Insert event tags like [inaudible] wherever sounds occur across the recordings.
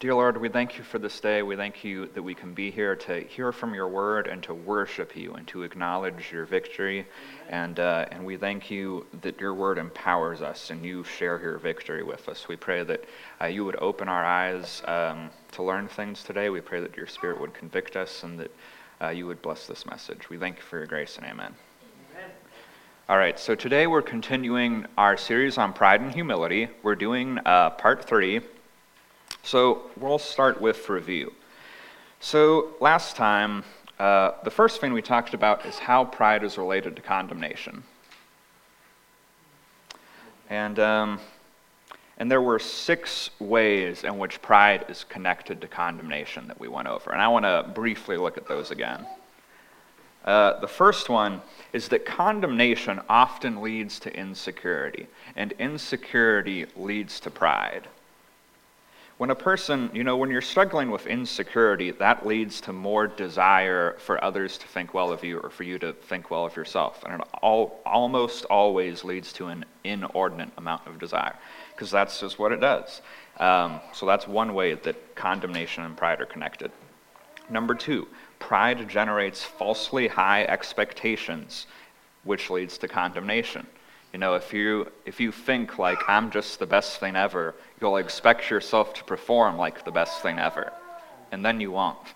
Dear Lord, we thank you for this day. We thank you that we can be here to hear from your word and to worship you and to acknowledge your victory. And, uh, and we thank you that your word empowers us and you share your victory with us. We pray that uh, you would open our eyes um, to learn things today. We pray that your spirit would convict us and that uh, you would bless this message. We thank you for your grace and amen. All right, so today we're continuing our series on pride and humility. We're doing uh, part three. So we'll start with review. So last time, uh, the first thing we talked about is how pride is related to condemnation. And, um, and there were six ways in which pride is connected to condemnation that we went over. And I want to briefly look at those again. Uh, the first one is that condemnation often leads to insecurity, and insecurity leads to pride. When a person, you know, when you're struggling with insecurity, that leads to more desire for others to think well of you or for you to think well of yourself. And it all, almost always leads to an inordinate amount of desire, because that's just what it does. Um, so that's one way that condemnation and pride are connected. Number two, pride generates falsely high expectations, which leads to condemnation. You know, if you if you think like I'm just the best thing ever, you'll expect yourself to perform like the best thing ever. And then you won't.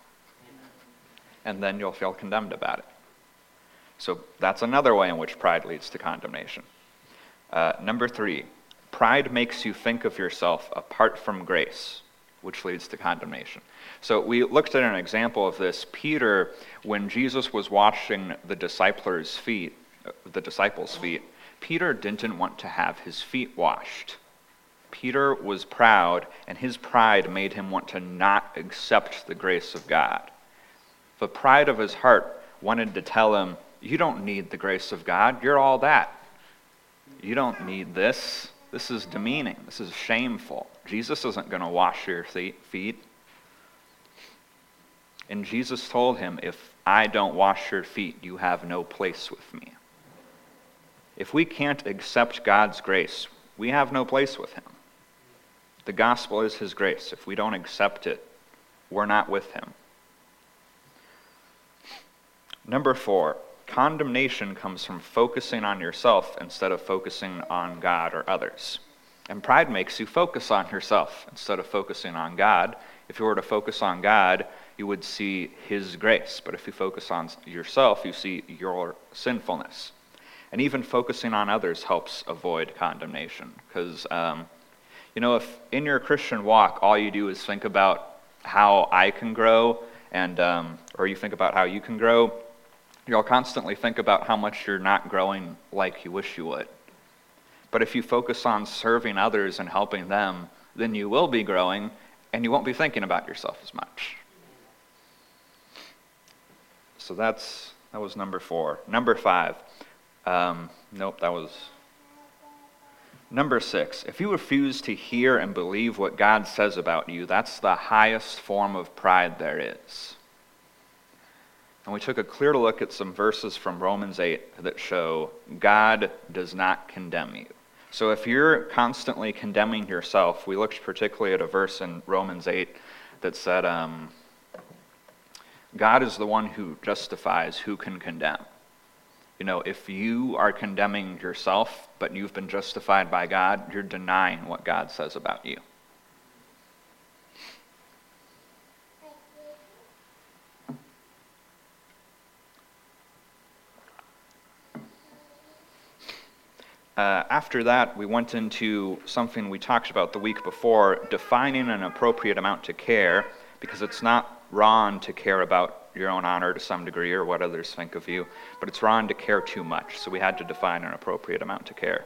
And then you'll feel condemned about it. So that's another way in which pride leads to condemnation. Uh, number three, pride makes you think of yourself apart from grace, which leads to condemnation. So we looked at an example of this. Peter, when Jesus was washing the disciples' feet, uh, the disciples' feet, Peter didn't want to have his feet washed. Peter was proud, and his pride made him want to not accept the grace of God. The pride of his heart wanted to tell him, You don't need the grace of God. You're all that. You don't need this. This is demeaning. This is shameful. Jesus isn't going to wash your feet. And Jesus told him, If I don't wash your feet, you have no place with me. If we can't accept God's grace, we have no place with Him. The gospel is His grace. If we don't accept it, we're not with Him. Number four, condemnation comes from focusing on yourself instead of focusing on God or others. And pride makes you focus on yourself instead of focusing on God. If you were to focus on God, you would see His grace. But if you focus on yourself, you see your sinfulness. And even focusing on others helps avoid condemnation. Because, um, you know, if in your Christian walk all you do is think about how I can grow, and um, or you think about how you can grow, you'll constantly think about how much you're not growing like you wish you would. But if you focus on serving others and helping them, then you will be growing, and you won't be thinking about yourself as much. So that's that was number four. Number five. Um, nope, that was. Number six, if you refuse to hear and believe what God says about you, that's the highest form of pride there is. And we took a clear look at some verses from Romans 8 that show God does not condemn you. So if you're constantly condemning yourself, we looked particularly at a verse in Romans 8 that said, um, God is the one who justifies, who can condemn. You know, if you are condemning yourself, but you've been justified by God, you're denying what God says about you. Uh, after that, we went into something we talked about the week before defining an appropriate amount to care, because it's not wrong to care about your own honor to some degree or what others think of you, but it's wrong to care too much, so we had to define an appropriate amount to care.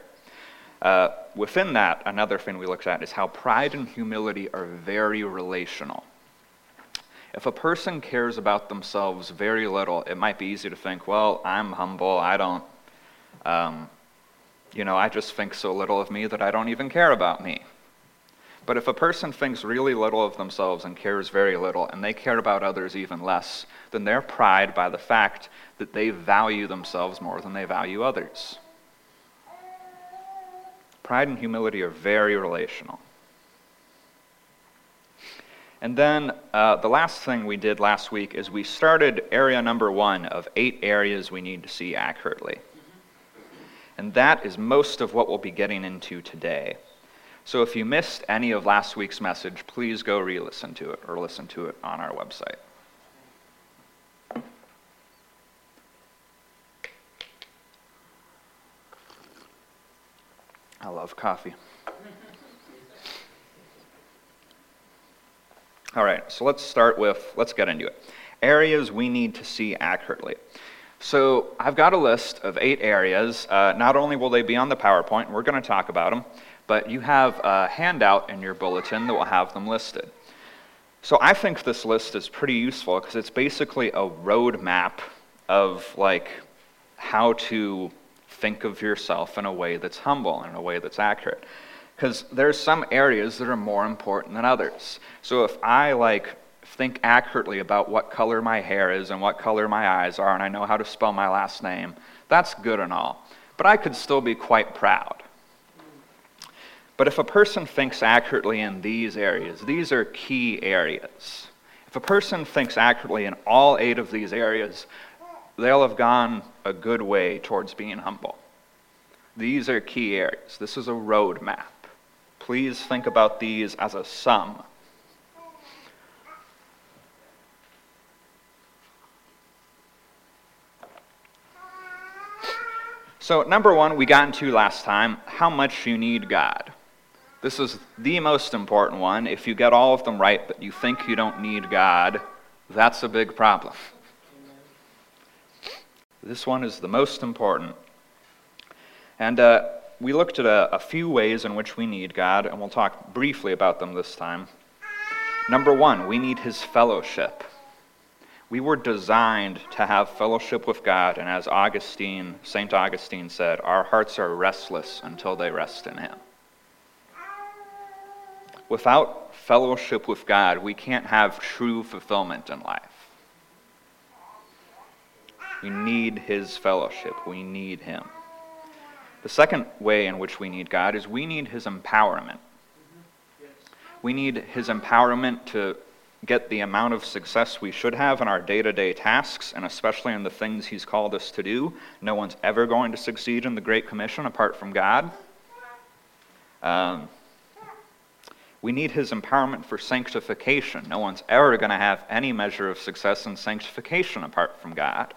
Uh, within that, another thing we looked at is how pride and humility are very relational. If a person cares about themselves very little, it might be easy to think, well, I'm humble, I don't, um, you know, I just think so little of me that I don't even care about me. But if a person thinks really little of themselves and cares very little, and they care about others even less, then they're pride by the fact that they value themselves more than they value others. Pride and humility are very relational. And then uh, the last thing we did last week is we started area number one of eight areas we need to see accurately. And that is most of what we'll be getting into today. So if you missed any of last week's message, please go re listen to it or listen to it on our website. I love coffee. [laughs] All right, so let's start with, let's get into it. Areas we need to see accurately. So I've got a list of eight areas. Uh, not only will they be on the PowerPoint, we're going to talk about them, but you have a handout in your bulletin that will have them listed. So I think this list is pretty useful because it's basically a roadmap of like how to think of yourself in a way that's humble and in a way that's accurate because there's some areas that are more important than others. So if I like think accurately about what color my hair is and what color my eyes are, and I know how to spell my last name, that's good and all. But I could still be quite proud. But if a person thinks accurately in these areas, these are key areas. If a person thinks accurately in all eight of these areas, they'll have gone a good way towards being humble. These are key areas. This is a roadmap. Please think about these as a sum. So, number one, we got into last time how much you need God. This is the most important one. If you get all of them right, but you think you don't need God, that's a big problem. This one is the most important. And uh, we looked at a, a few ways in which we need God, and we'll talk briefly about them this time. Number one, we need His fellowship. We were designed to have fellowship with God, and as Augustine, St. Augustine said, our hearts are restless until they rest in Him. Without fellowship with God, we can't have true fulfillment in life. We need His fellowship, we need Him. The second way in which we need God is we need His empowerment. We need His empowerment to get the amount of success we should have in our day to day tasks, and especially in the things He's called us to do. No one's ever going to succeed in the Great Commission apart from God. Um, we need His empowerment for sanctification. No one's ever going to have any measure of success in sanctification apart from God.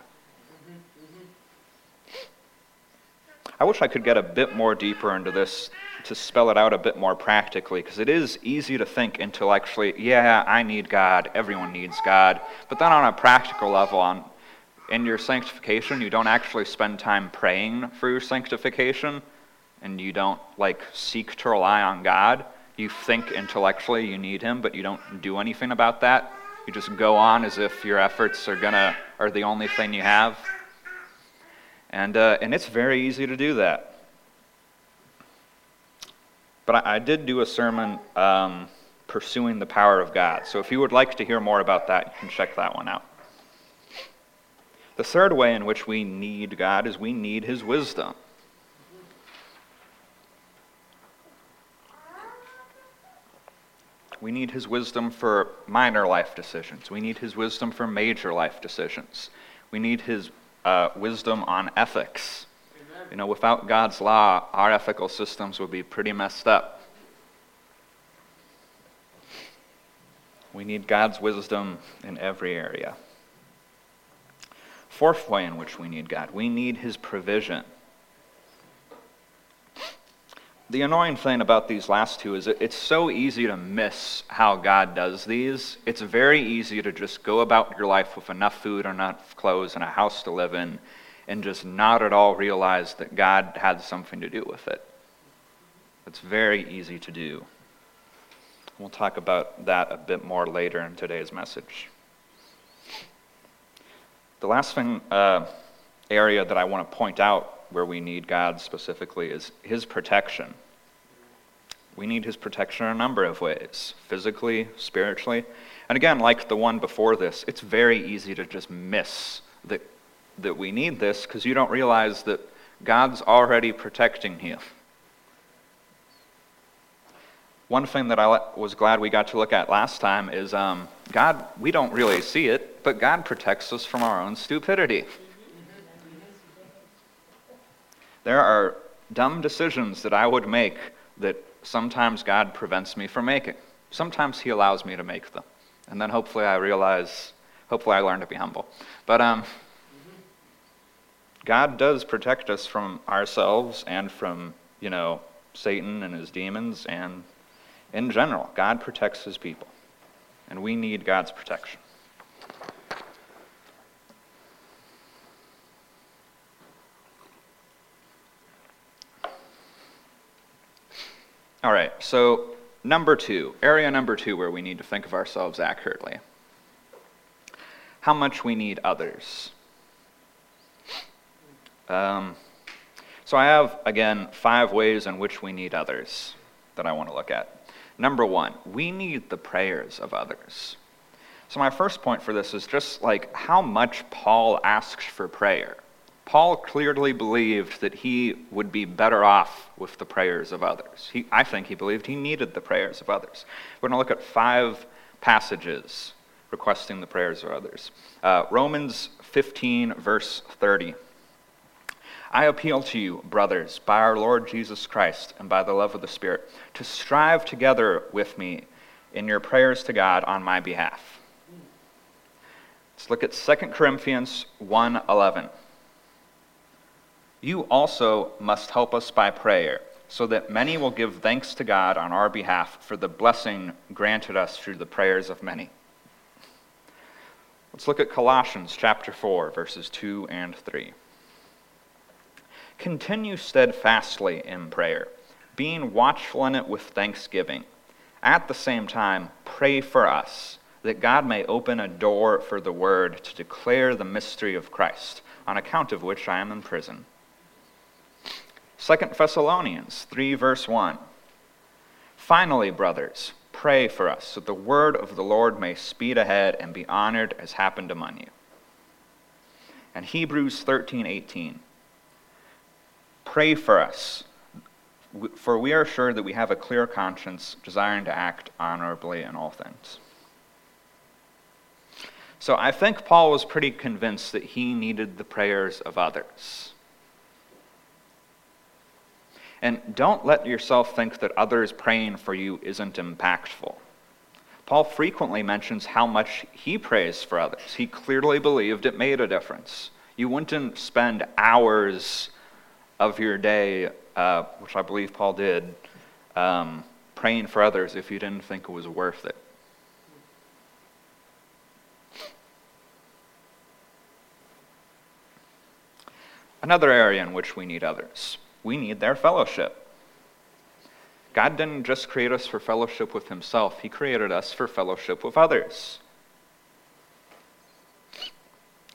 I wish I could get a bit more deeper into this to spell it out a bit more practically, because it is easy to think intellectually, yeah, I need God, everyone needs God. But then on a practical level, on in your sanctification, you don't actually spend time praying for your sanctification, and you don't like seek to rely on God. You think intellectually you need Him, but you don't do anything about that. You just go on as if your efforts are gonna are the only thing you have. And, uh, and it's very easy to do that. But I, I did do a sermon um, pursuing the power of God. So if you would like to hear more about that, you can check that one out. The third way in which we need God is we need His wisdom. We need His wisdom for minor life decisions. We need His wisdom for major life decisions. We need His uh, wisdom on ethics. Amen. You know, without God's law, our ethical systems would be pretty messed up. We need God's wisdom in every area. Fourth way in which we need God, we need His provision. The annoying thing about these last two is it's so easy to miss how God does these. It's very easy to just go about your life with enough food or enough clothes and a house to live in and just not at all realize that God had something to do with it. It's very easy to do. We'll talk about that a bit more later in today's message. The last thing, uh, area that I want to point out where we need God specifically is His protection. We need His protection in a number of ways physically, spiritually. And again, like the one before this, it's very easy to just miss that, that we need this because you don't realize that God's already protecting you. one thing that I was glad we got to look at last time is um, God, we don't really see it, but God protects us from our own stupidity. There are dumb decisions that I would make that sometimes God prevents me from making. Sometimes He allows me to make them. And then hopefully I realize, hopefully I learn to be humble. But um, God does protect us from ourselves and from, you know, Satan and his demons and in general. God protects his people. And we need God's protection. All right, so number two, area number two where we need to think of ourselves accurately. How much we need others. Um, so I have, again, five ways in which we need others that I want to look at. Number one, we need the prayers of others. So my first point for this is just like how much Paul asks for prayer. Paul clearly believed that he would be better off with the prayers of others. He, I think he believed he needed the prayers of others. We're going to look at five passages requesting the prayers of others. Uh, Romans 15, verse 30. I appeal to you, brothers, by our Lord Jesus Christ and by the love of the Spirit, to strive together with me in your prayers to God on my behalf. Let's look at 2 Corinthians 1:11. You also must help us by prayer, so that many will give thanks to God on our behalf for the blessing granted us through the prayers of many. Let's look at Colossians chapter 4, verses 2 and 3. Continue steadfastly in prayer, being watchful in it with thanksgiving. At the same time, pray for us, that God may open a door for the word to declare the mystery of Christ, on account of which I am in prison 2 Thessalonians 3, verse 1. Finally, brothers, pray for us that the word of the Lord may speed ahead and be honored as happened among you. And Hebrews 13, 18. Pray for us, for we are sure that we have a clear conscience, desiring to act honorably in all things. So I think Paul was pretty convinced that he needed the prayers of others. And don't let yourself think that others praying for you isn't impactful. Paul frequently mentions how much he prays for others. He clearly believed it made a difference. You wouldn't spend hours of your day, uh, which I believe Paul did, um, praying for others if you didn't think it was worth it. Another area in which we need others we need their fellowship. God didn't just create us for fellowship with Himself, He created us for fellowship with others.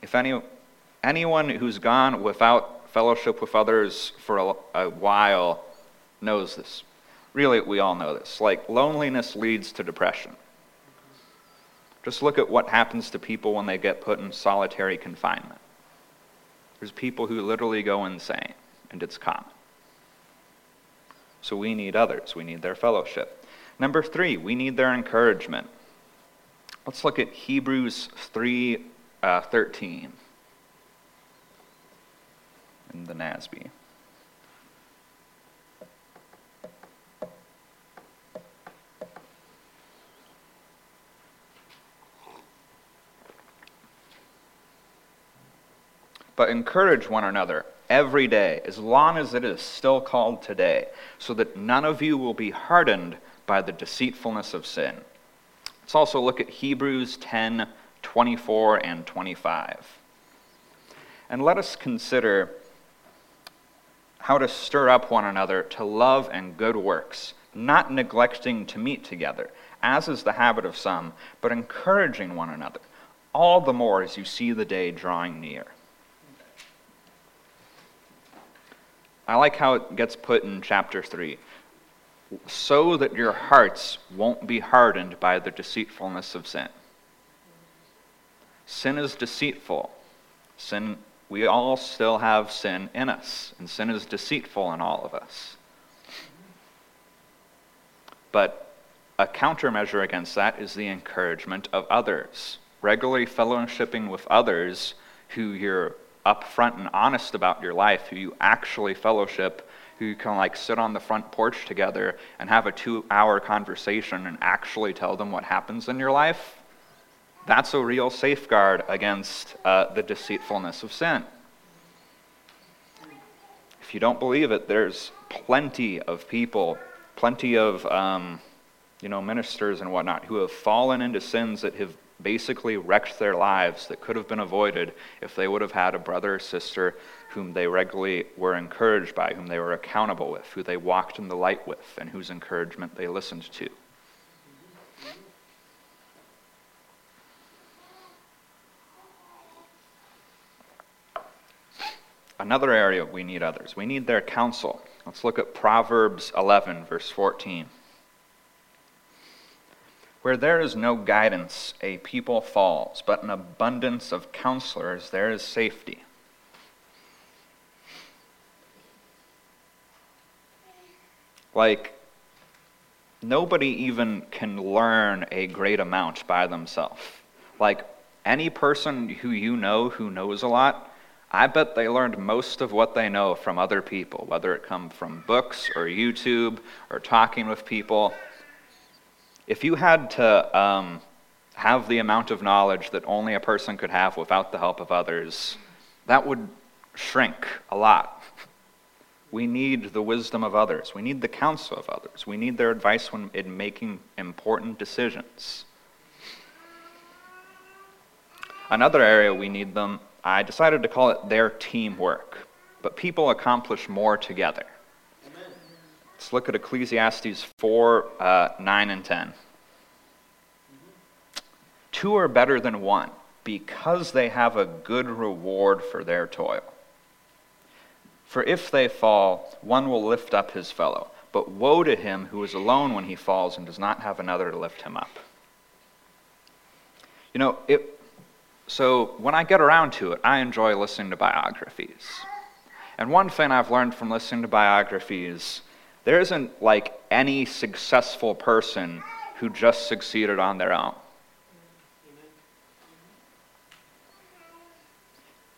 If any, anyone who's gone without fellowship with others for a, a while knows this. Really, we all know this. Like, loneliness leads to depression. Just look at what happens to people when they get put in solitary confinement. There's people who literally go insane, and it's common. So we need others, we need their fellowship. Number three, we need their encouragement. Let's look at Hebrews 3 uh, 13 in the NASB. But encourage one another every day, as long as it is still called today, so that none of you will be hardened by the deceitfulness of sin. Let's also look at Hebrews 10 24 and 25. And let us consider how to stir up one another to love and good works, not neglecting to meet together, as is the habit of some, but encouraging one another, all the more as you see the day drawing near. I like how it gets put in chapter 3 so that your hearts won't be hardened by the deceitfulness of sin. Sin is deceitful. Sin we all still have sin in us, and sin is deceitful in all of us. But a countermeasure against that is the encouragement of others. Regularly fellowshipping with others who you're upfront and honest about your life, who you actually fellowship, who you can like sit on the front porch together and have a two hour conversation and actually tell them what happens in your life, that's a real safeguard against uh, the deceitfulness of sin. If you don't believe it, there's plenty of people, plenty of um, you know ministers and whatnot who have fallen into sins that have basically wrecked their lives that could have been avoided if they would have had a brother or sister whom they regularly were encouraged by, whom they were accountable with, who they walked in the light with, and whose encouragement they listened to. Another area we need others. We need their counsel. Let's look at Proverbs 11, verse 14. Where there is no guidance, a people falls, but an abundance of counselors, there is safety. Like, nobody even can learn a great amount by themselves. Like, any person who you know who knows a lot, I bet they learned most of what they know from other people, whether it come from books or YouTube or talking with people if you had to um, have the amount of knowledge that only a person could have without the help of others, that would shrink a lot. We need the wisdom of others. We need the counsel of others. We need their advice when in making important decisions. Another area we need them, I decided to call it their teamwork. But people accomplish more together. Let's look at Ecclesiastes 4 uh, 9 and 10. Two are better than one because they have a good reward for their toil. For if they fall, one will lift up his fellow. But woe to him who is alone when he falls and does not have another to lift him up. You know, it, so when I get around to it, I enjoy listening to biographies. And one thing I've learned from listening to biographies there isn't like any successful person who just succeeded on their own.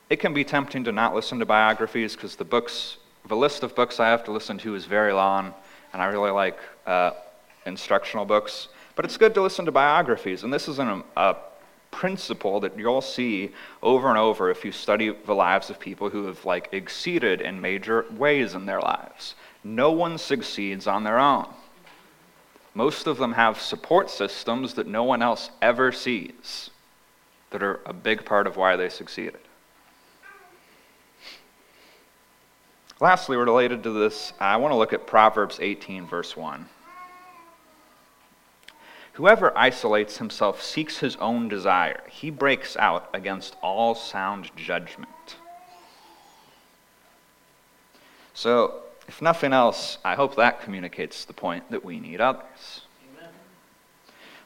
It can be tempting to not listen to biographies because the books, the list of books I have to listen to is very long, and I really like uh, instructional books. But it's good to listen to biographies, and this is an, a principle that you'll see over and over if you study the lives of people who have like exceeded in major ways in their lives. No one succeeds on their own. Most of them have support systems that no one else ever sees that are a big part of why they succeeded. Lastly, related to this, I want to look at Proverbs 18, verse 1. Whoever isolates himself seeks his own desire. He breaks out against all sound judgment. So, if nothing else, I hope that communicates the point that we need others. Amen.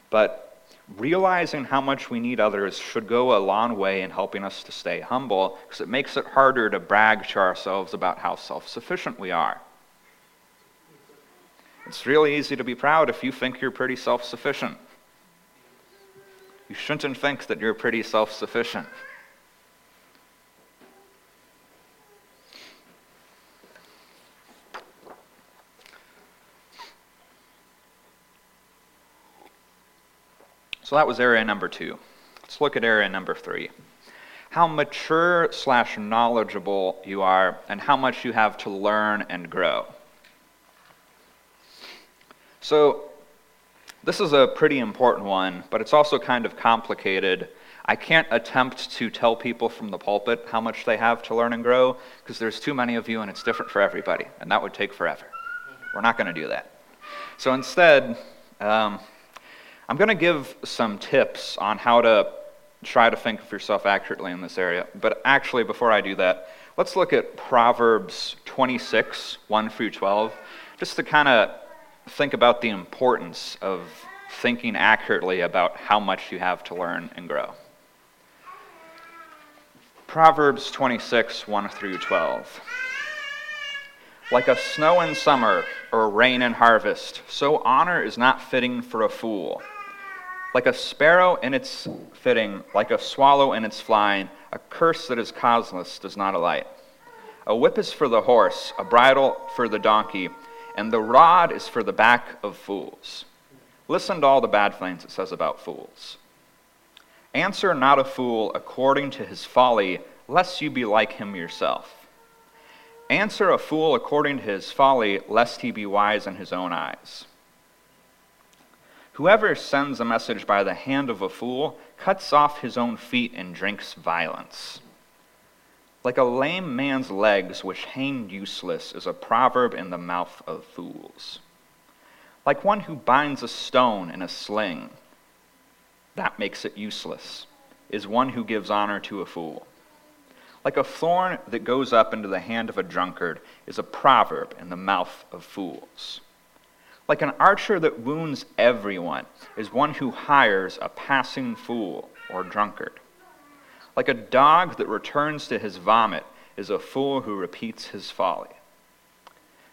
But realizing how much we need others should go a long way in helping us to stay humble because it makes it harder to brag to ourselves about how self sufficient we are. It's really easy to be proud if you think you're pretty self sufficient. You shouldn't think that you're pretty self sufficient. So that was area number two. Let's look at area number three. How mature slash knowledgeable you are, and how much you have to learn and grow. So, this is a pretty important one, but it's also kind of complicated. I can't attempt to tell people from the pulpit how much they have to learn and grow because there's too many of you and it's different for everybody, and that would take forever. We're not going to do that. So instead, um, I'm going to give some tips on how to try to think of yourself accurately in this area. But actually, before I do that, let's look at Proverbs 26, 1 through 12, just to kind of think about the importance of thinking accurately about how much you have to learn and grow. Proverbs 26, 1 through 12. Like a snow in summer or rain in harvest, so honor is not fitting for a fool. Like a sparrow in its fitting, like a swallow in its flying, a curse that is causeless does not alight. A whip is for the horse, a bridle for the donkey, and the rod is for the back of fools. Listen to all the bad things it says about fools. Answer not a fool according to his folly, lest you be like him yourself. Answer a fool according to his folly, lest he be wise in his own eyes. Whoever sends a message by the hand of a fool cuts off his own feet and drinks violence. Like a lame man's legs, which hang useless, is a proverb in the mouth of fools. Like one who binds a stone in a sling, that makes it useless, is one who gives honor to a fool. Like a thorn that goes up into the hand of a drunkard is a proverb in the mouth of fools. Like an archer that wounds everyone is one who hires a passing fool or drunkard. Like a dog that returns to his vomit is a fool who repeats his folly.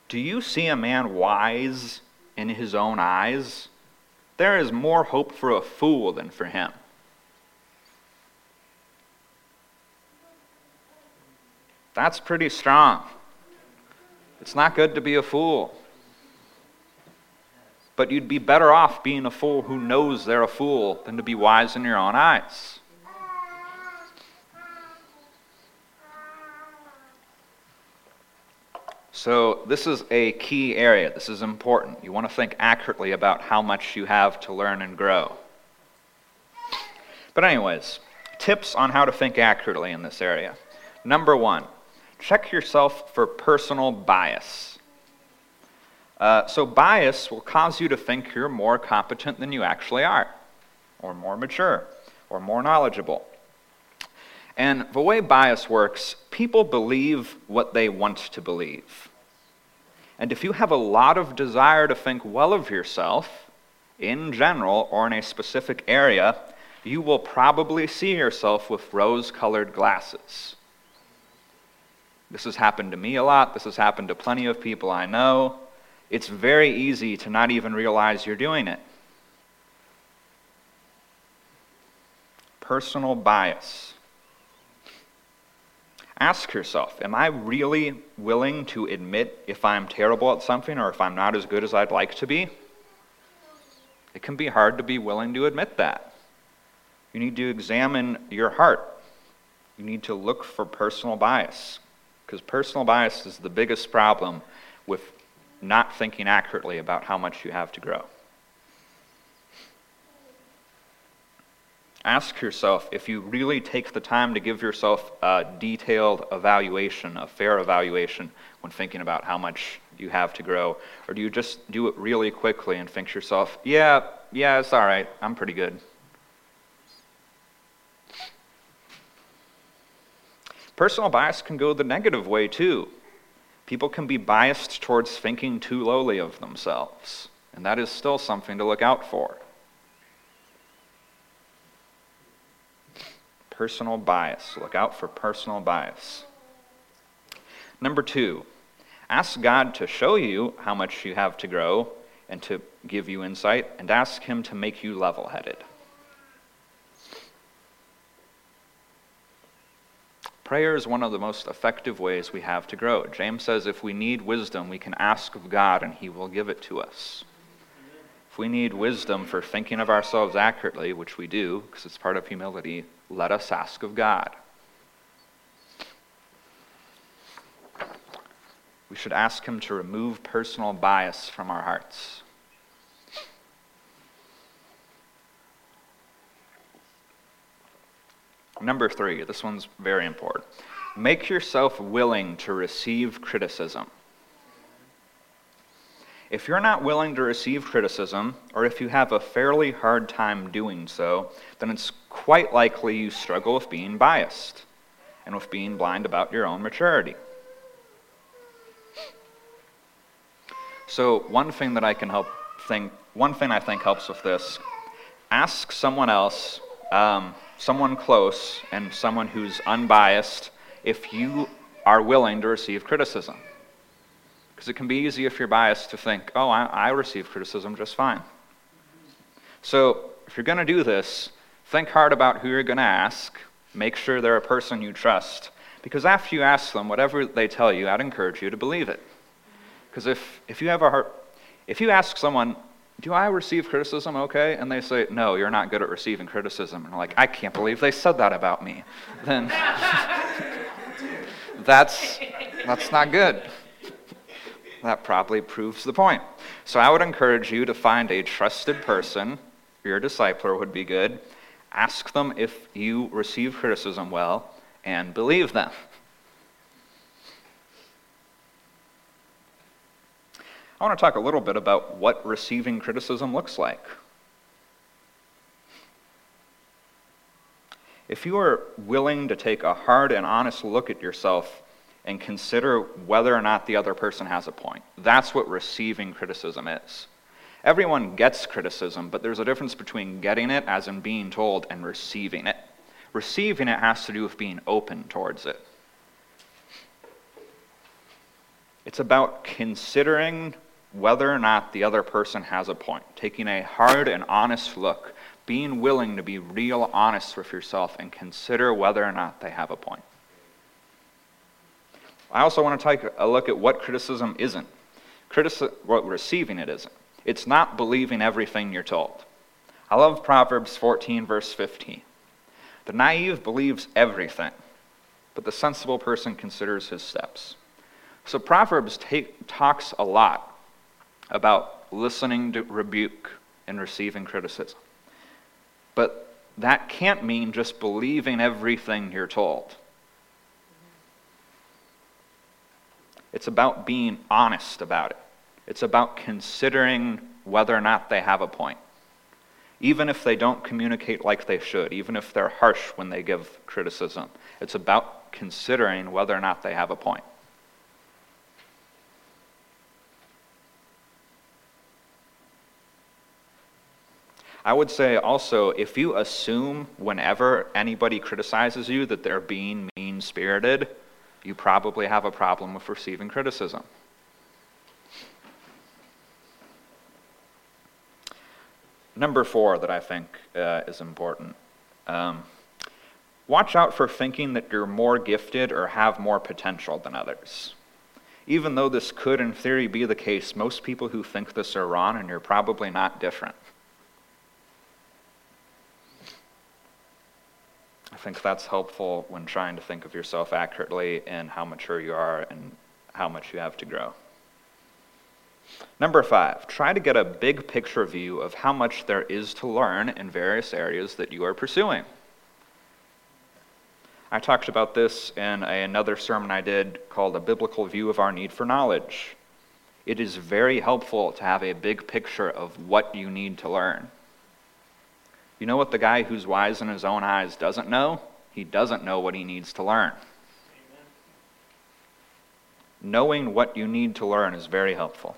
Do you see a man wise in his own eyes? There is more hope for a fool than for him. That's pretty strong. It's not good to be a fool. But you'd be better off being a fool who knows they're a fool than to be wise in your own eyes. So, this is a key area. This is important. You want to think accurately about how much you have to learn and grow. But, anyways, tips on how to think accurately in this area. Number one, check yourself for personal bias. Uh, so, bias will cause you to think you're more competent than you actually are, or more mature, or more knowledgeable. And the way bias works, people believe what they want to believe. And if you have a lot of desire to think well of yourself, in general or in a specific area, you will probably see yourself with rose colored glasses. This has happened to me a lot. This has happened to plenty of people I know. It's very easy to not even realize you're doing it. Personal bias. Ask yourself Am I really willing to admit if I'm terrible at something or if I'm not as good as I'd like to be? It can be hard to be willing to admit that. You need to examine your heart. You need to look for personal bias. Because personal bias is the biggest problem with not thinking accurately about how much you have to grow. Ask yourself if you really take the time to give yourself a detailed evaluation, a fair evaluation, when thinking about how much you have to grow, or do you just do it really quickly and think to yourself, yeah, yeah, it's all right, I'm pretty good. Personal bias can go the negative way too. People can be biased towards thinking too lowly of themselves, and that is still something to look out for. Personal bias. Look out for personal bias. Number two, ask God to show you how much you have to grow and to give you insight, and ask Him to make you level headed. Prayer is one of the most effective ways we have to grow. James says if we need wisdom, we can ask of God and he will give it to us. If we need wisdom for thinking of ourselves accurately, which we do, because it's part of humility, let us ask of God. We should ask him to remove personal bias from our hearts. Number three, this one's very important. Make yourself willing to receive criticism. If you're not willing to receive criticism, or if you have a fairly hard time doing so, then it's quite likely you struggle with being biased and with being blind about your own maturity. So, one thing that I can help think, one thing I think helps with this, ask someone else um, someone close and someone who's unbiased if you are willing to receive criticism. Because it can be easy if you're biased to think, oh, I, I receive criticism just fine. So if you're going to do this, think hard about who you're going to ask. Make sure they're a person you trust. Because after you ask them, whatever they tell you, I'd encourage you to believe it. Because if, if you have a heart, if you ask someone, do I receive criticism okay? And they say, no, you're not good at receiving criticism. And I'm like, I can't believe they said that about me. Then [laughs] that's, that's not good. That probably proves the point. So I would encourage you to find a trusted person, your discipler would be good. Ask them if you receive criticism well and believe them. I want to talk a little bit about what receiving criticism looks like. If you are willing to take a hard and honest look at yourself and consider whether or not the other person has a point, that's what receiving criticism is. Everyone gets criticism, but there's a difference between getting it, as in being told, and receiving it. Receiving it has to do with being open towards it. It's about considering whether or not the other person has a point, taking a hard and honest look, being willing to be real honest with yourself and consider whether or not they have a point. I also want to take a look at what criticism isn't. Critici- what receiving it isn't. It's not believing everything you're told. I love Proverbs 14, verse 15. The naive believes everything, but the sensible person considers his steps. So Proverbs take, talks a lot about listening to rebuke and receiving criticism. But that can't mean just believing everything you're told. It's about being honest about it. It's about considering whether or not they have a point. Even if they don't communicate like they should, even if they're harsh when they give criticism, it's about considering whether or not they have a point. I would say also, if you assume whenever anybody criticizes you that they're being mean spirited, you probably have a problem with receiving criticism. Number four that I think uh, is important. Um, watch out for thinking that you're more gifted or have more potential than others. Even though this could, in theory, be the case, most people who think this are wrong, and you're probably not different. I think that's helpful when trying to think of yourself accurately and how mature you are and how much you have to grow. Number five, try to get a big picture view of how much there is to learn in various areas that you are pursuing. I talked about this in a, another sermon I did called A Biblical View of Our Need for Knowledge. It is very helpful to have a big picture of what you need to learn. You know what the guy who's wise in his own eyes doesn't know? He doesn't know what he needs to learn. Amen. Knowing what you need to learn is very helpful.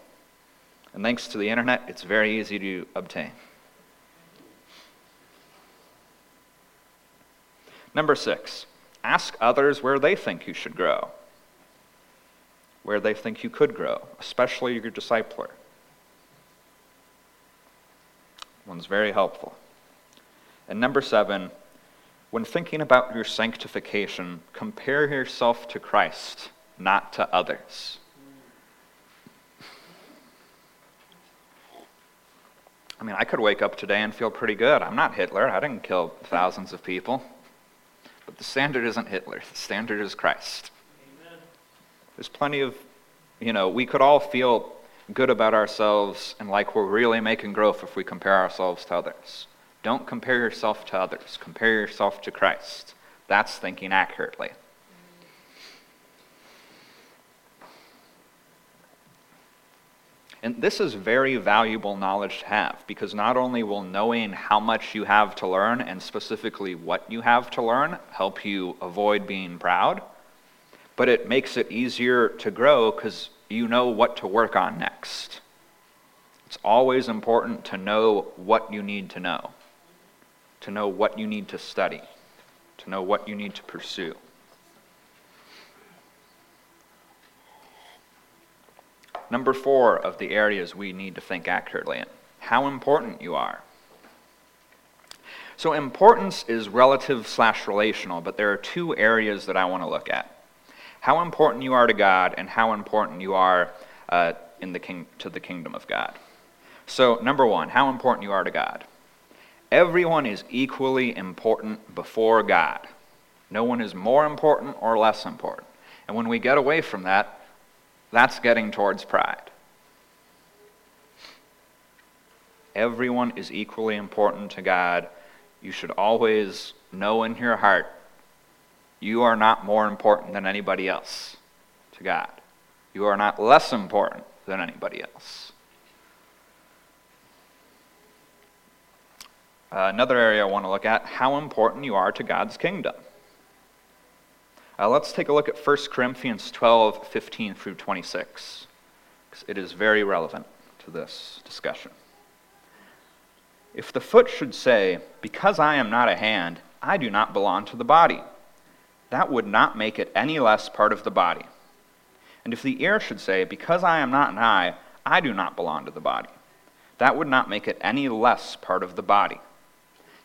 And thanks to the internet, it's very easy to obtain. Number six, ask others where they think you should grow, where they think you could grow, especially your discipler. One's very helpful. And number seven, when thinking about your sanctification, compare yourself to Christ, not to others. I mean, I could wake up today and feel pretty good. I'm not Hitler. I didn't kill thousands of people. But the standard isn't Hitler. The standard is Christ. Amen. There's plenty of, you know, we could all feel good about ourselves and like we're really making growth if we compare ourselves to others. Don't compare yourself to others, compare yourself to Christ. That's thinking accurately. And this is very valuable knowledge to have because not only will knowing how much you have to learn and specifically what you have to learn help you avoid being proud, but it makes it easier to grow because you know what to work on next. It's always important to know what you need to know to know what you need to study, to know what you need to pursue. number four of the areas we need to think accurately in how important you are. So, importance is relative slash relational, but there are two areas that I want to look at how important you are to God and how important you are uh, in the king- to the kingdom of God. So, number one, how important you are to God. Everyone is equally important before God. No one is more important or less important. And when we get away from that, that's getting towards pride. Everyone is equally important to God. You should always know in your heart you are not more important than anybody else to God. You are not less important than anybody else. Uh, another area I want to look at how important you are to God's kingdom. Uh, let's take a look at 1 Corinthians 12 15 through 26, because it is very relevant to this discussion. If the foot should say, Because I am not a hand, I do not belong to the body, that would not make it any less part of the body. And if the ear should say, Because I am not an eye, I do not belong to the body, that would not make it any less part of the body.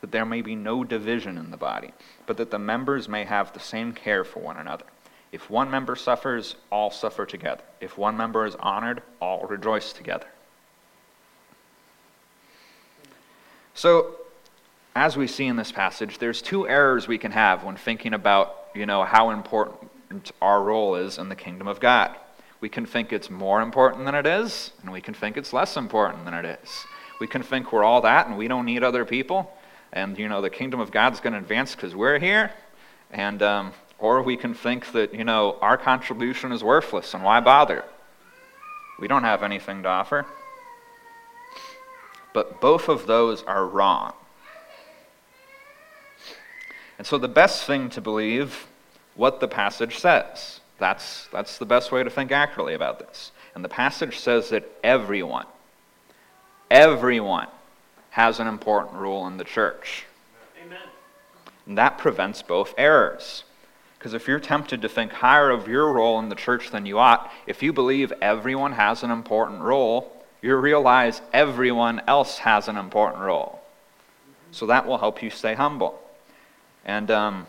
that there may be no division in the body, but that the members may have the same care for one another. If one member suffers, all suffer together. If one member is honored, all rejoice together. So, as we see in this passage, there's two errors we can have when thinking about, you know, how important our role is in the kingdom of God. We can think it's more important than it is, and we can think it's less important than it is. We can think we're all that and we don't need other people, and you know the kingdom of God's going to advance because we're here, and um, or we can think that you know our contribution is worthless and why bother? We don't have anything to offer. But both of those are wrong. And so the best thing to believe what the passage says. That's, that's the best way to think accurately about this. And the passage says that everyone, everyone has an important role in the church. Amen. And that prevents both errors. Because if you're tempted to think higher of your role in the church than you ought, if you believe everyone has an important role, you realize everyone else has an important role. So that will help you stay humble. And um,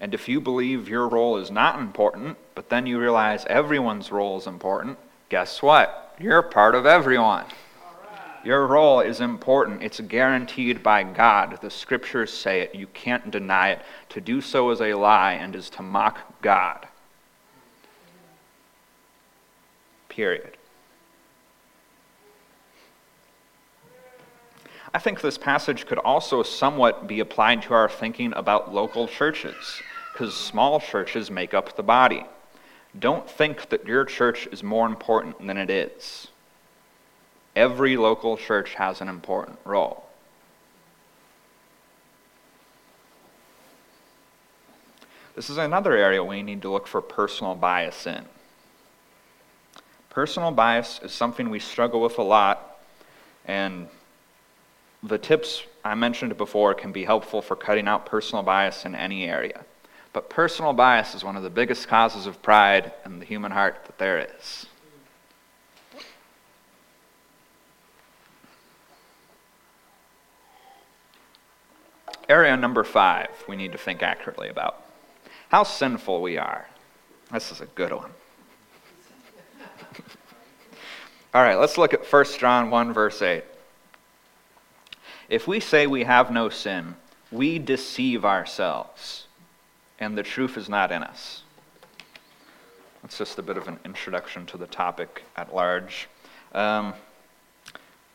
and if you believe your role is not important, but then you realize everyone's role is important, guess what? You're part of everyone. Your role is important. It's guaranteed by God. The scriptures say it. You can't deny it. To do so is a lie and is to mock God. Period. I think this passage could also somewhat be applied to our thinking about local churches because small churches make up the body. Don't think that your church is more important than it is. Every local church has an important role. This is another area we need to look for personal bias in. Personal bias is something we struggle with a lot, and the tips I mentioned before can be helpful for cutting out personal bias in any area. But personal bias is one of the biggest causes of pride in the human heart that there is. Area number five, we need to think accurately about how sinful we are. This is a good one. [laughs] All right, let's look at 1 John 1, verse 8. If we say we have no sin, we deceive ourselves, and the truth is not in us. That's just a bit of an introduction to the topic at large. Um,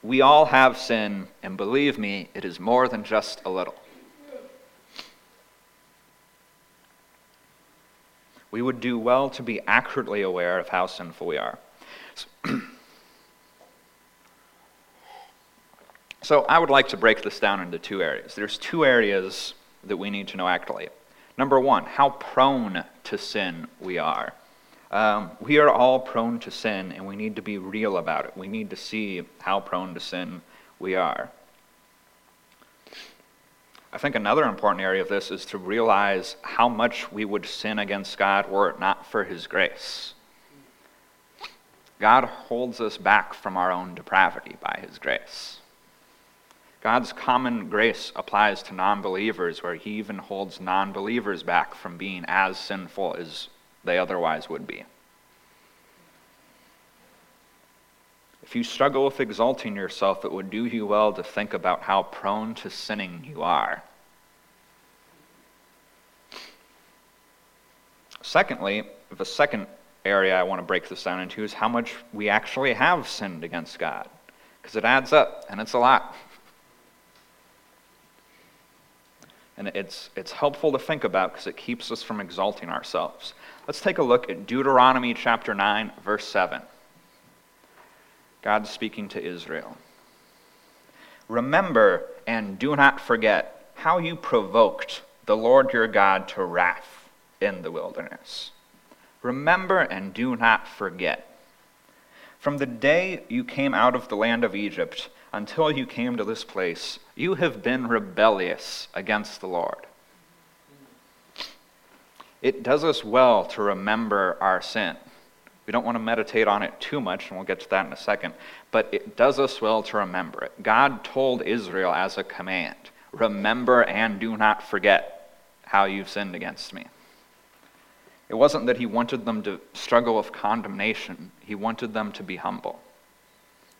we all have sin, and believe me, it is more than just a little. We would do well to be accurately aware of how sinful we are. [clears throat] So I would like to break this down into two areas. There's two areas that we need to know accurately. Number one, how prone to sin we are. Um, we are all prone to sin, and we need to be real about it. We need to see how prone to sin we are. I think another important area of this is to realize how much we would sin against God were it not for His grace. God holds us back from our own depravity by His grace. God's common grace applies to non believers, where He even holds non believers back from being as sinful as they otherwise would be. If you struggle with exalting yourself, it would do you well to think about how prone to sinning you are. Secondly, the second area I want to break this down into is how much we actually have sinned against God. Because it adds up, and it's a lot. And it's, it's helpful to think about because it keeps us from exalting ourselves. Let's take a look at Deuteronomy chapter 9, verse 7. God speaking to Israel. Remember and do not forget how you provoked the Lord your God to wrath in the wilderness. Remember and do not forget. From the day you came out of the land of Egypt until you came to this place, you have been rebellious against the Lord. It does us well to remember our sin. We don't want to meditate on it too much, and we'll get to that in a second, but it does us well to remember it. God told Israel as a command remember and do not forget how you've sinned against me. It wasn't that he wanted them to struggle with condemnation, he wanted them to be humble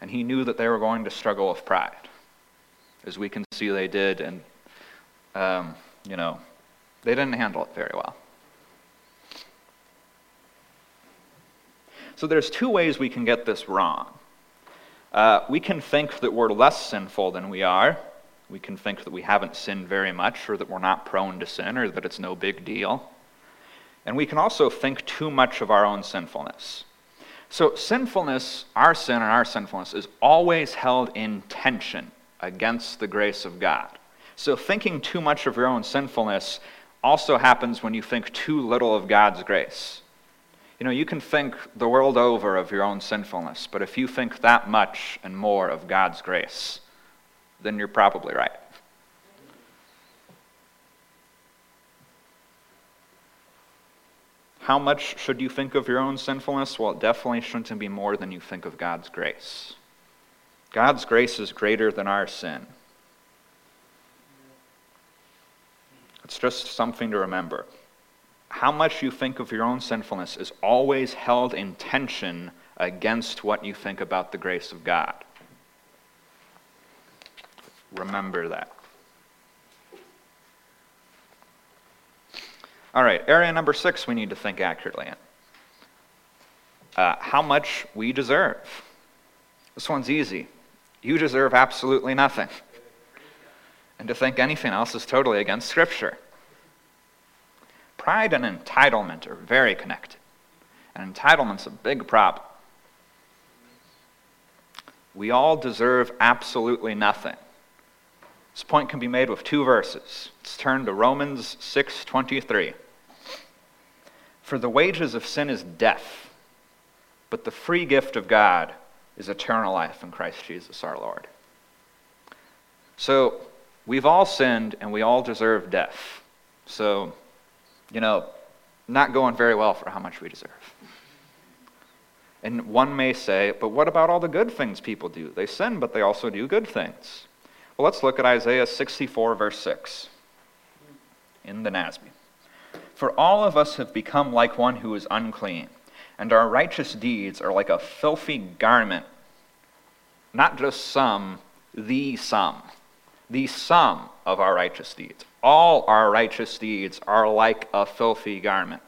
and he knew that they were going to struggle with pride, as we can see they did, and, um, you know, they didn't handle it very well. So there's two ways we can get this wrong. Uh, we can think that we're less sinful than we are. We can think that we haven't sinned very much, or that we're not prone to sin, or that it's no big deal. And we can also think too much of our own sinfulness. So, sinfulness, our sin and our sinfulness, is always held in tension against the grace of God. So, thinking too much of your own sinfulness also happens when you think too little of God's grace. You know, you can think the world over of your own sinfulness, but if you think that much and more of God's grace, then you're probably right. How much should you think of your own sinfulness? Well, it definitely shouldn't be more than you think of God's grace. God's grace is greater than our sin. It's just something to remember. How much you think of your own sinfulness is always held in tension against what you think about the grace of God. Remember that. All right, area number six we need to think accurately in. Uh, how much we deserve. This one's easy. You deserve absolutely nothing. And to think anything else is totally against Scripture. Pride and entitlement are very connected. And entitlement's a big problem. We all deserve absolutely nothing. This point can be made with two verses. Let's turn to Romans 6:23. For the wages of sin is death, but the free gift of God is eternal life in Christ Jesus our Lord. So, we've all sinned and we all deserve death. So, you know, not going very well for how much we deserve. And one may say, but what about all the good things people do? They sin, but they also do good things. Well, let's look at Isaiah 64, verse 6 in the NASB. For all of us have become like one who is unclean, and our righteous deeds are like a filthy garment. Not just some, the sum. the sum of our righteous deeds. All our righteous deeds are like a filthy garment.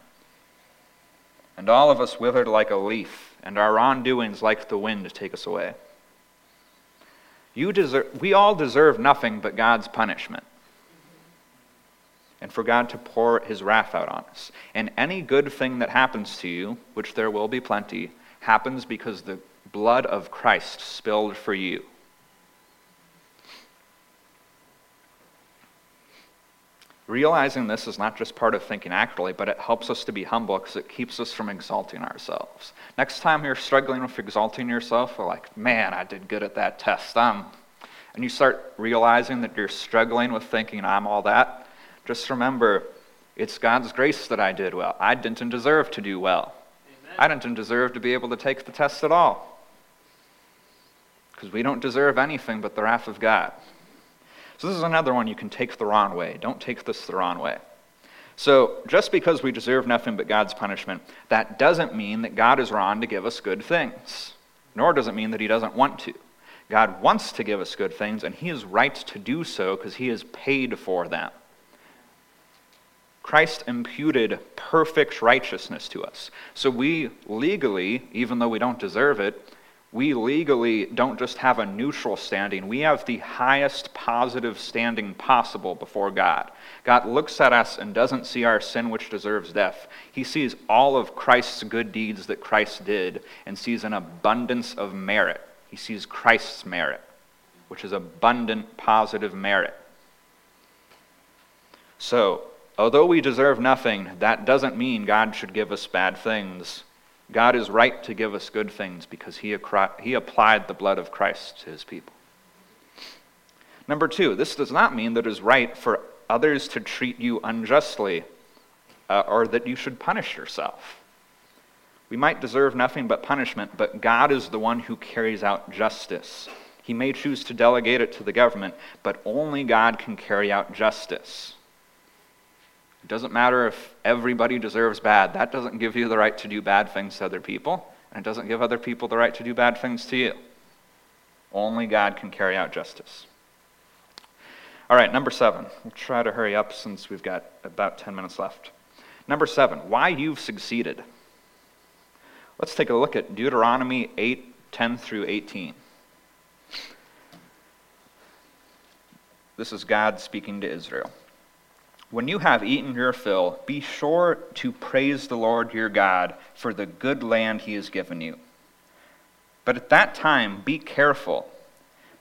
And all of us withered like a leaf, and our wrongdoings like the wind take us away. You deserve, we all deserve nothing but God's punishment. And for God to pour his wrath out on us. And any good thing that happens to you, which there will be plenty, happens because the blood of Christ spilled for you. Realizing this is not just part of thinking accurately, but it helps us to be humble because it keeps us from exalting ourselves. Next time you're struggling with exalting yourself, or like, man, I did good at that test. Um, and you start realizing that you're struggling with thinking, I'm all that, just remember, it's God's grace that I did well. I didn't deserve to do well. Amen. I didn't deserve to be able to take the test at all. Because we don't deserve anything but the wrath of God. So, this is another one you can take the wrong way. Don't take this the wrong way. So, just because we deserve nothing but God's punishment, that doesn't mean that God is wrong to give us good things, nor does it mean that He doesn't want to. God wants to give us good things, and He is right to do so because He has paid for them. Christ imputed perfect righteousness to us. So we legally, even though we don't deserve it, we legally don't just have a neutral standing, we have the highest positive standing possible before God. God looks at us and doesn't see our sin, which deserves death. He sees all of Christ's good deeds that Christ did and sees an abundance of merit. He sees Christ's merit, which is abundant positive merit. So, although we deserve nothing, that doesn't mean God should give us bad things God is right to give us good things because he, he applied the blood of Christ to his people. Number two, this does not mean that it is right for others to treat you unjustly uh, or that you should punish yourself. We might deserve nothing but punishment, but God is the one who carries out justice. He may choose to delegate it to the government, but only God can carry out justice. It doesn't matter if everybody deserves bad. That doesn't give you the right to do bad things to other people, and it doesn't give other people the right to do bad things to you. Only God can carry out justice. All right, number seven. We'll try to hurry up since we've got about 10 minutes left. Number seven, why you've succeeded. Let's take a look at Deuteronomy 8 10 through 18. This is God speaking to Israel. When you have eaten your fill, be sure to praise the Lord your God for the good land he has given you. But at that time, be careful.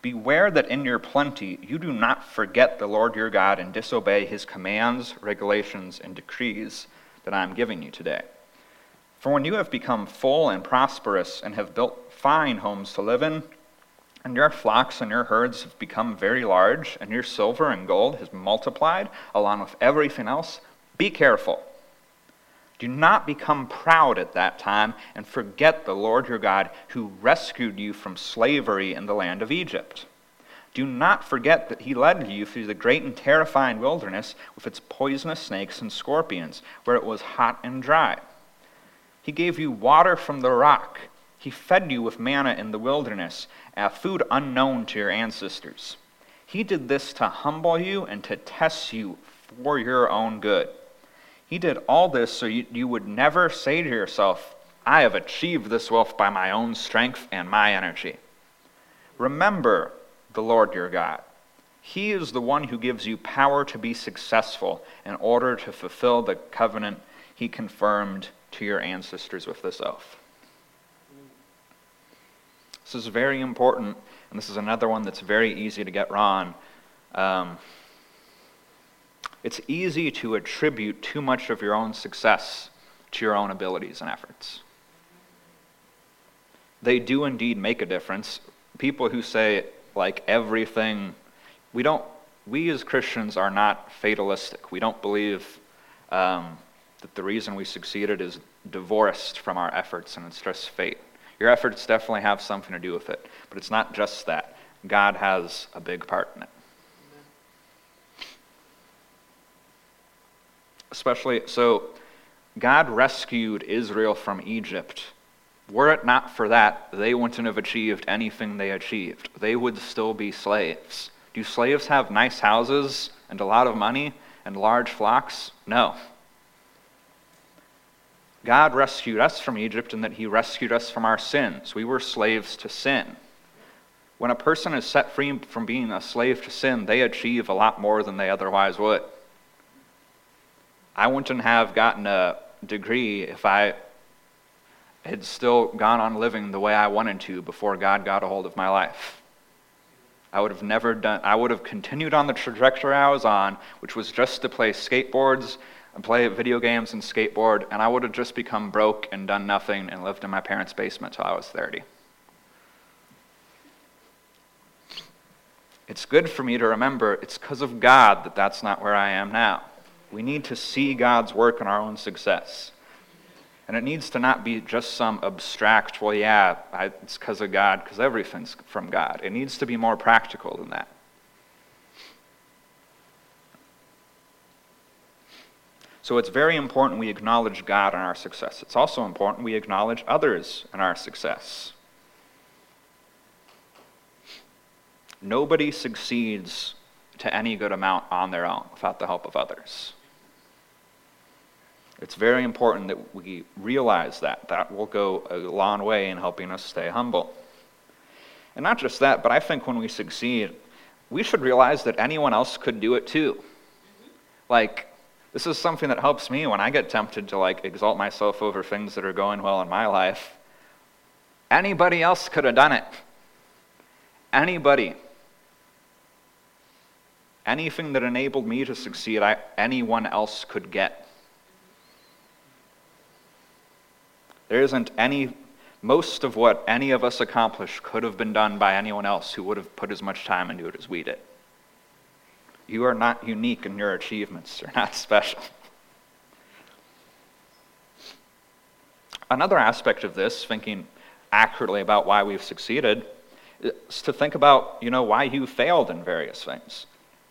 Beware that in your plenty you do not forget the Lord your God and disobey his commands, regulations, and decrees that I am giving you today. For when you have become full and prosperous and have built fine homes to live in, and your flocks and your herds have become very large, and your silver and gold has multiplied along with everything else. Be careful. Do not become proud at that time and forget the Lord your God who rescued you from slavery in the land of Egypt. Do not forget that he led you through the great and terrifying wilderness with its poisonous snakes and scorpions, where it was hot and dry. He gave you water from the rock he fed you with manna in the wilderness, a food unknown to your ancestors. He did this to humble you and to test you for your own good. He did all this so you, you would never say to yourself, I have achieved this wealth by my own strength and my energy. Remember the Lord your God. He is the one who gives you power to be successful in order to fulfill the covenant he confirmed to your ancestors with this oath. This is very important, and this is another one that's very easy to get wrong. Um, it's easy to attribute too much of your own success to your own abilities and efforts. They do indeed make a difference. People who say, like, everything, we don't, we as Christians are not fatalistic. We don't believe um, that the reason we succeeded is divorced from our efforts and it's just fate. Your efforts definitely have something to do with it, but it's not just that. God has a big part in it. Especially, so God rescued Israel from Egypt. Were it not for that, they wouldn't have achieved anything they achieved. They would still be slaves. Do slaves have nice houses and a lot of money and large flocks? No. God rescued us from Egypt in that he rescued us from our sins. We were slaves to sin. When a person is set free from being a slave to sin, they achieve a lot more than they otherwise would. I wouldn't have gotten a degree if I had still gone on living the way I wanted to before God got a hold of my life. I would have never done, I would have continued on the trajectory I was on, which was just to play skateboards and play video games and skateboard, and I would have just become broke and done nothing and lived in my parents' basement till I was 30. It's good for me to remember it's because of God that that's not where I am now. We need to see God's work in our own success. And it needs to not be just some abstract, well, yeah, I, it's because of God, because everything's from God. It needs to be more practical than that. So it's very important we acknowledge God in our success. It's also important we acknowledge others in our success. Nobody succeeds to any good amount on their own without the help of others. It's very important that we realize that. That will go a long way in helping us stay humble. And not just that, but I think when we succeed, we should realize that anyone else could do it too. Like, this is something that helps me when I get tempted to like exalt myself over things that are going well in my life. Anybody else could have done it. Anybody. Anything that enabled me to succeed, I, anyone else could get. There isn't any, most of what any of us accomplish could have been done by anyone else who would have put as much time into it as we did. You are not unique in your achievements, you're not [laughs] special. Another aspect of this, thinking accurately about why we've succeeded, is to think about, you know, why you failed in various things.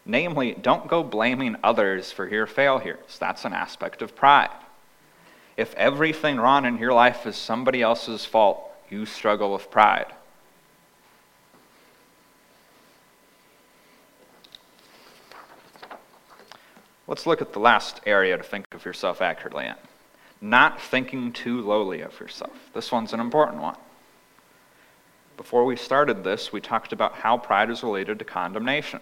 Namely, don't go blaming others for your failures. That's an aspect of pride. If everything wrong in your life is somebody else's fault, you struggle with pride. Let's look at the last area to think of yourself accurately in. Not thinking too lowly of yourself. This one's an important one. Before we started this, we talked about how pride is related to condemnation.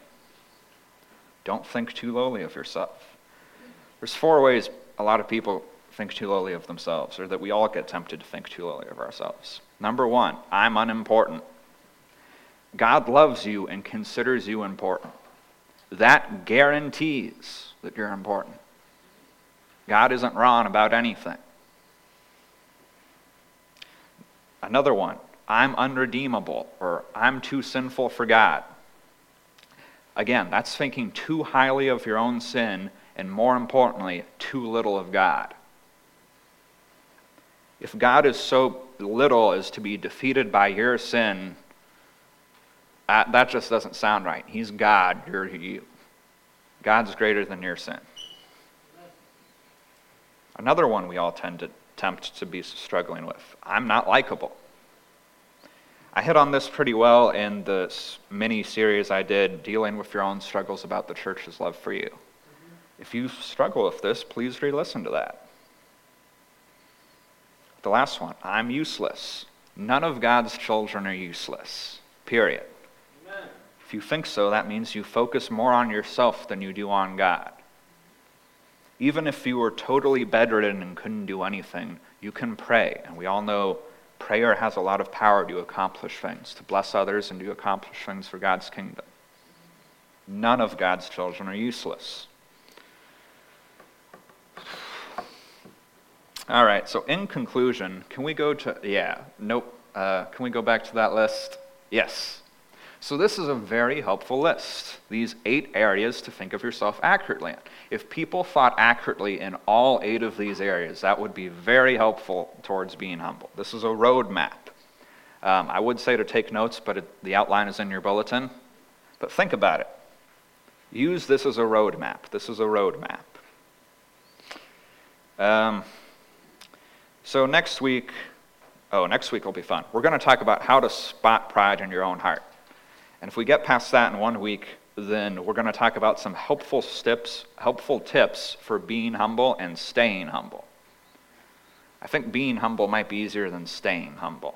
Don't think too lowly of yourself. There's four ways a lot of people think too lowly of themselves, or that we all get tempted to think too lowly of ourselves. Number one, I'm unimportant. God loves you and considers you important. That guarantees that you're important. God isn't wrong about anything. Another one, I'm unredeemable, or I'm too sinful for God. Again, that's thinking too highly of your own sin, and more importantly, too little of God. If God is so little as to be defeated by your sin, that just doesn't sound right. He's God, you're you. God's greater than your sin. Another one we all tend to tempt to be struggling with I'm not likable. I hit on this pretty well in the mini series I did dealing with your own struggles about the church's love for you. If you struggle with this, please re listen to that. The last one I'm useless. None of God's children are useless, period. If you think so, that means you focus more on yourself than you do on God. Even if you were totally bedridden and couldn't do anything, you can pray. And we all know prayer has a lot of power to accomplish things, to bless others and to accomplish things for God's kingdom. None of God's children are useless. All right, so in conclusion, can we go to, yeah, nope. Uh, can we go back to that list? Yes. So this is a very helpful list. These eight areas to think of yourself accurately. If people thought accurately in all eight of these areas, that would be very helpful towards being humble. This is a roadmap. Um, I would say to take notes, but it, the outline is in your bulletin. But think about it. Use this as a roadmap. This is a roadmap. Um, so next week, oh, next week will be fun. We're going to talk about how to spot pride in your own heart. And if we get past that in one week, then we're going to talk about some helpful steps, helpful tips for being humble and staying humble. I think being humble might be easier than staying humble.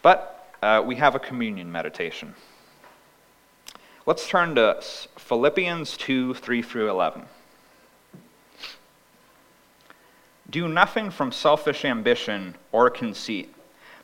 But uh, we have a communion meditation. Let's turn to Philippians 2 3 through 11. Do nothing from selfish ambition or conceit,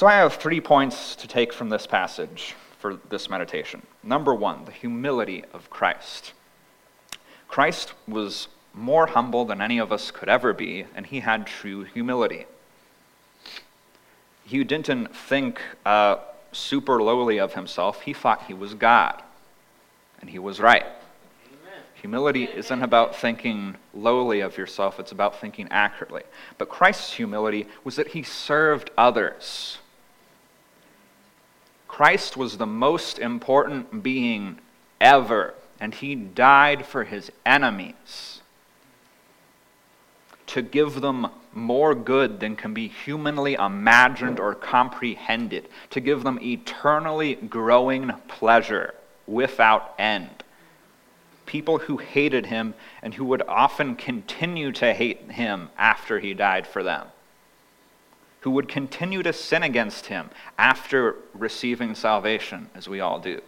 So I have three points to take from this passage for this meditation. Number one, the humility of Christ. Christ was more humble than any of us could ever be, and he had true humility. He didn't think uh, super lowly of himself, he thought he was God and he was right. Humility isn't about thinking lowly of yourself, it's about thinking accurately. But Christ's humility was that he served others. Christ was the most important being ever, and he died for his enemies to give them more good than can be humanly imagined or comprehended, to give them eternally growing pleasure without end. People who hated him and who would often continue to hate him after he died for them. Who would continue to sin against him after receiving salvation, as we all do.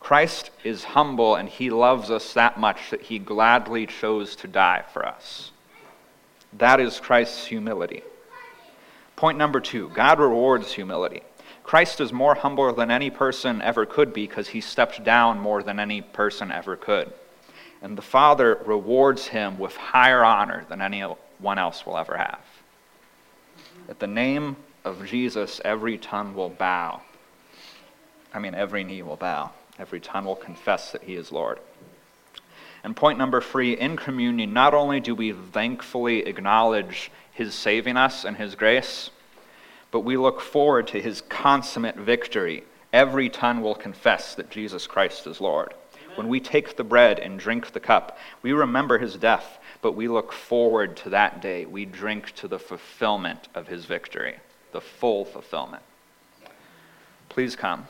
Christ is humble and he loves us that much that he gladly chose to die for us. That is Christ's humility. Point number two God rewards humility. Christ is more humble than any person ever could be because he stepped down more than any person ever could. And the Father rewards him with higher honor than anyone else will ever have. At the name of Jesus, every tongue will bow. I mean, every knee will bow. Every tongue will confess that he is Lord. And point number three in communion, not only do we thankfully acknowledge his saving us and his grace, but we look forward to his consummate victory. Every tongue will confess that Jesus Christ is Lord. When we take the bread and drink the cup, we remember his death, but we look forward to that day. We drink to the fulfillment of his victory, the full fulfillment. Please come.